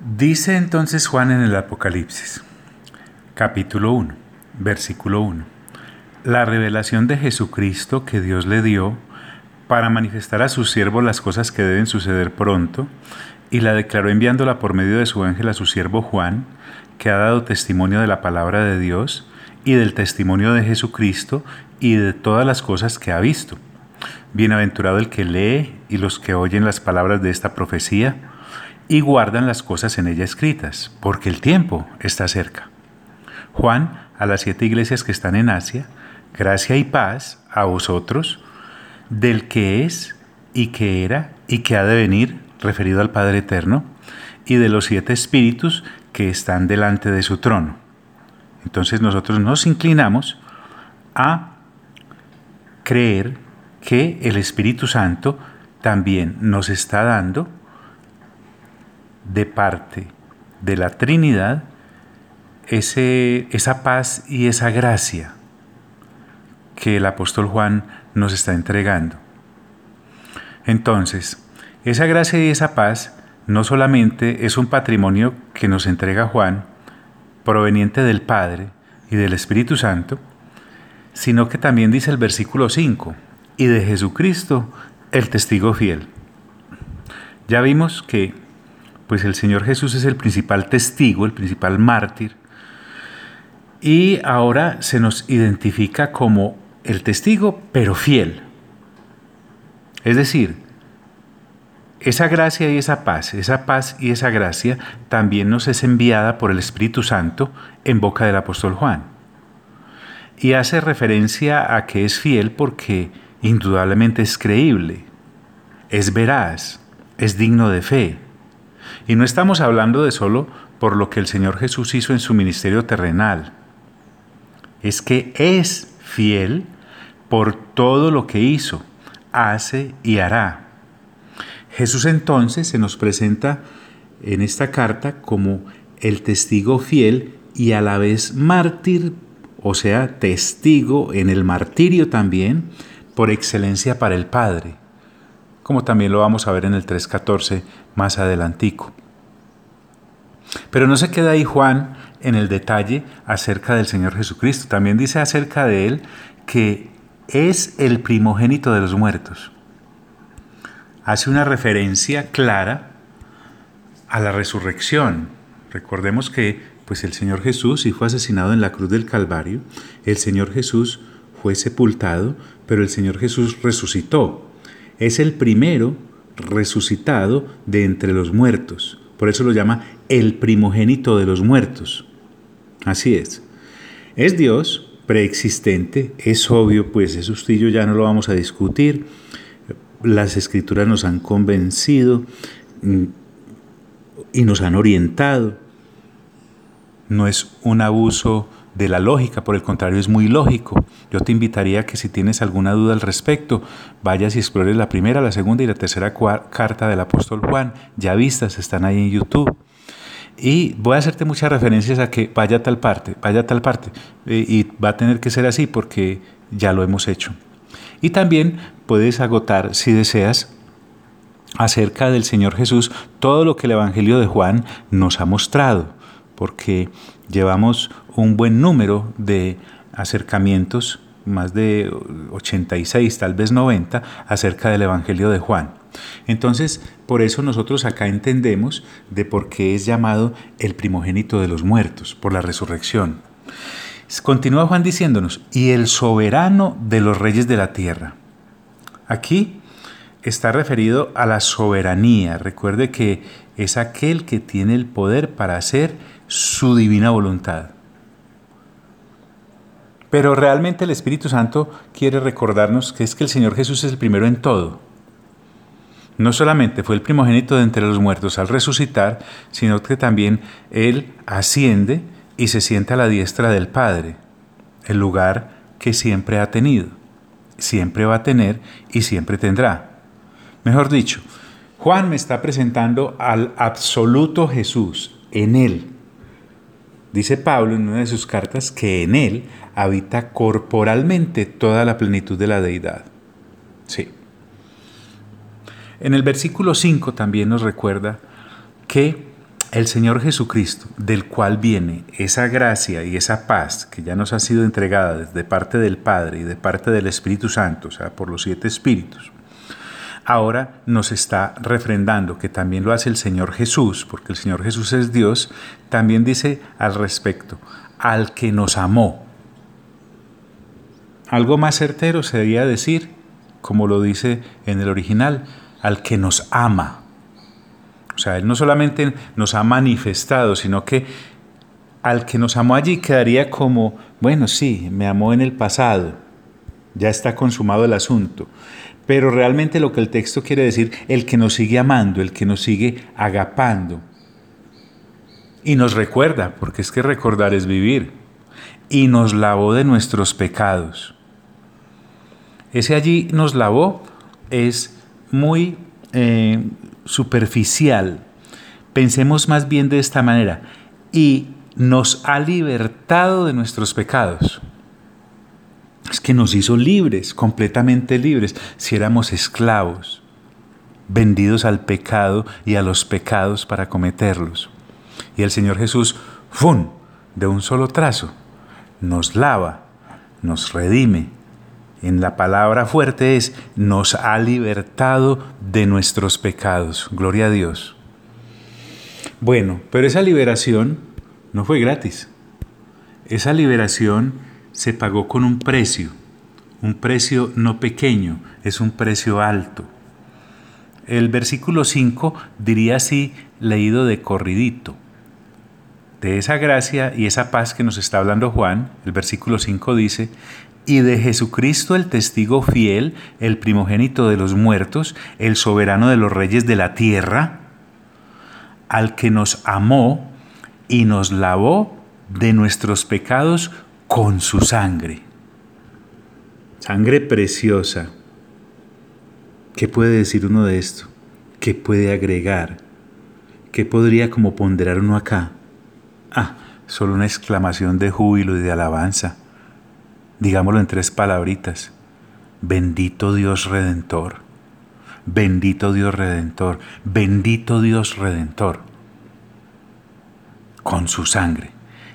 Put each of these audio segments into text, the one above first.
Dice entonces Juan en el Apocalipsis, capítulo 1, versículo 1, la revelación de Jesucristo que Dios le dio para manifestar a sus siervos las cosas que deben suceder pronto, y la declaró enviándola por medio de su ángel a su siervo Juan, que ha dado testimonio de la palabra de Dios y del testimonio de Jesucristo y de todas las cosas que ha visto. Bienaventurado el que lee y los que oyen las palabras de esta profecía y guardan las cosas en ella escritas, porque el tiempo está cerca. Juan, a las siete iglesias que están en Asia, gracia y paz a vosotros, del que es y que era y que ha de venir, referido al Padre Eterno, y de los siete espíritus que están delante de su trono. Entonces nosotros nos inclinamos a creer que el Espíritu Santo también nos está dando de parte de la Trinidad ese, esa paz y esa gracia que el apóstol Juan nos está entregando. Entonces, esa gracia y esa paz no solamente es un patrimonio que nos entrega Juan, proveniente del Padre y del Espíritu Santo, sino que también dice el versículo 5, y de Jesucristo, el testigo fiel. Ya vimos que pues el Señor Jesús es el principal testigo, el principal mártir, y ahora se nos identifica como el testigo, pero fiel. Es decir, esa gracia y esa paz, esa paz y esa gracia también nos es enviada por el Espíritu Santo en boca del apóstol Juan. Y hace referencia a que es fiel porque indudablemente es creíble, es veraz, es digno de fe. Y no estamos hablando de solo por lo que el Señor Jesús hizo en su ministerio terrenal. Es que es fiel por todo lo que hizo, hace y hará Jesús entonces se nos presenta en esta carta como el testigo fiel y a la vez mártir, o sea, testigo en el martirio también, por excelencia para el Padre, como también lo vamos a ver en el 3.14 más adelantico. Pero no se queda ahí Juan en el detalle acerca del Señor Jesucristo, también dice acerca de Él que es el primogénito de los muertos hace una referencia clara a la resurrección. Recordemos que pues el Señor Jesús, y fue asesinado en la cruz del Calvario, el Señor Jesús fue sepultado, pero el Señor Jesús resucitó. Es el primero resucitado de entre los muertos. Por eso lo llama el primogénito de los muertos. Así es. Es Dios preexistente, es obvio, pues eso usted ya no lo vamos a discutir las escrituras nos han convencido mm, y nos han orientado. No es un abuso de la lógica, por el contrario es muy lógico. Yo te invitaría a que si tienes alguna duda al respecto, vayas y explores la primera, la segunda y la tercera carta del apóstol Juan, ya vistas, están ahí en YouTube. Y voy a hacerte muchas referencias a que vaya a tal parte, vaya a tal parte, y va a tener que ser así porque ya lo hemos hecho. Y también puedes agotar, si deseas, acerca del Señor Jesús todo lo que el Evangelio de Juan nos ha mostrado, porque llevamos un buen número de acercamientos, más de 86, tal vez 90, acerca del Evangelio de Juan. Entonces, por eso nosotros acá entendemos de por qué es llamado el primogénito de los muertos, por la resurrección. Continúa Juan diciéndonos, y el soberano de los reyes de la tierra. Aquí está referido a la soberanía. Recuerde que es aquel que tiene el poder para hacer su divina voluntad. Pero realmente el Espíritu Santo quiere recordarnos que es que el Señor Jesús es el primero en todo. No solamente fue el primogénito de entre los muertos al resucitar, sino que también Él asciende y se siente a la diestra del Padre, el lugar que siempre ha tenido, siempre va a tener y siempre tendrá. Mejor dicho, Juan me está presentando al absoluto Jesús, en Él. Dice Pablo en una de sus cartas que en Él habita corporalmente toda la plenitud de la deidad. Sí. En el versículo 5 también nos recuerda que el Señor Jesucristo, del cual viene esa gracia y esa paz que ya nos ha sido entregada de parte del Padre y de parte del Espíritu Santo, o sea, por los siete espíritus, ahora nos está refrendando, que también lo hace el Señor Jesús, porque el Señor Jesús es Dios, también dice al respecto, al que nos amó. Algo más certero sería decir, como lo dice en el original, al que nos ama. O sea, Él no solamente nos ha manifestado, sino que al que nos amó allí quedaría como, bueno, sí, me amó en el pasado, ya está consumado el asunto. Pero realmente lo que el texto quiere decir, el que nos sigue amando, el que nos sigue agapando. Y nos recuerda, porque es que recordar es vivir. Y nos lavó de nuestros pecados. Ese allí nos lavó es muy eh, superficial. Pensemos más bien de esta manera. Y nos ha libertado de nuestros pecados. Es que nos hizo libres, completamente libres, si éramos esclavos, vendidos al pecado y a los pecados para cometerlos. Y el Señor Jesús, ¡fum!, de un solo trazo, nos lava, nos redime, en la palabra fuerte es, nos ha libertado de nuestros pecados. Gloria a Dios. Bueno, pero esa liberación no fue gratis. Esa liberación se pagó con un precio, un precio no pequeño, es un precio alto. El versículo 5 diría así, leído de corridito. De esa gracia y esa paz que nos está hablando Juan, el versículo 5 dice, y de Jesucristo el testigo fiel, el primogénito de los muertos, el soberano de los reyes de la tierra, al que nos amó y nos lavó de nuestros pecados con su sangre. Sangre preciosa. ¿Qué puede decir uno de esto? ¿Qué puede agregar? ¿Qué podría como ponderar uno acá? Ah, solo una exclamación de júbilo y de alabanza Digámoslo en tres palabritas. Bendito Dios Redentor. Bendito Dios Redentor. Bendito Dios Redentor. Con su sangre.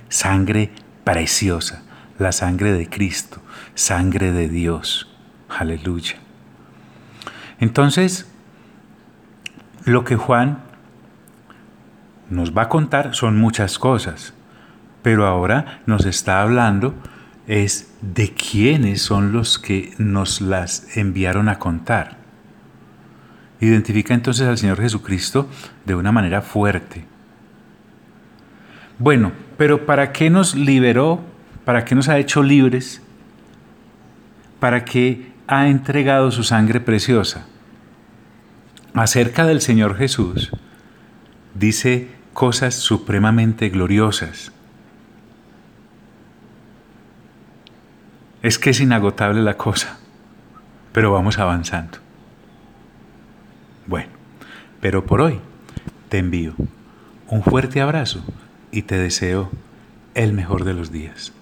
Sangre preciosa. La sangre de Cristo. Sangre de Dios. Aleluya. Entonces, lo que Juan nos va a contar son muchas cosas, pero ahora nos está hablando es de quiénes son los que nos las enviaron a contar. Identifica entonces al Señor Jesucristo de una manera fuerte. Bueno, pero ¿para qué nos liberó? ¿Para qué nos ha hecho libres? ¿Para qué ha entregado su sangre preciosa? Acerca del Señor Jesús, dice cosas supremamente gloriosas. Es que es inagotable la cosa, pero vamos avanzando. Bueno, pero por hoy te envío un fuerte abrazo y te deseo el mejor de los días.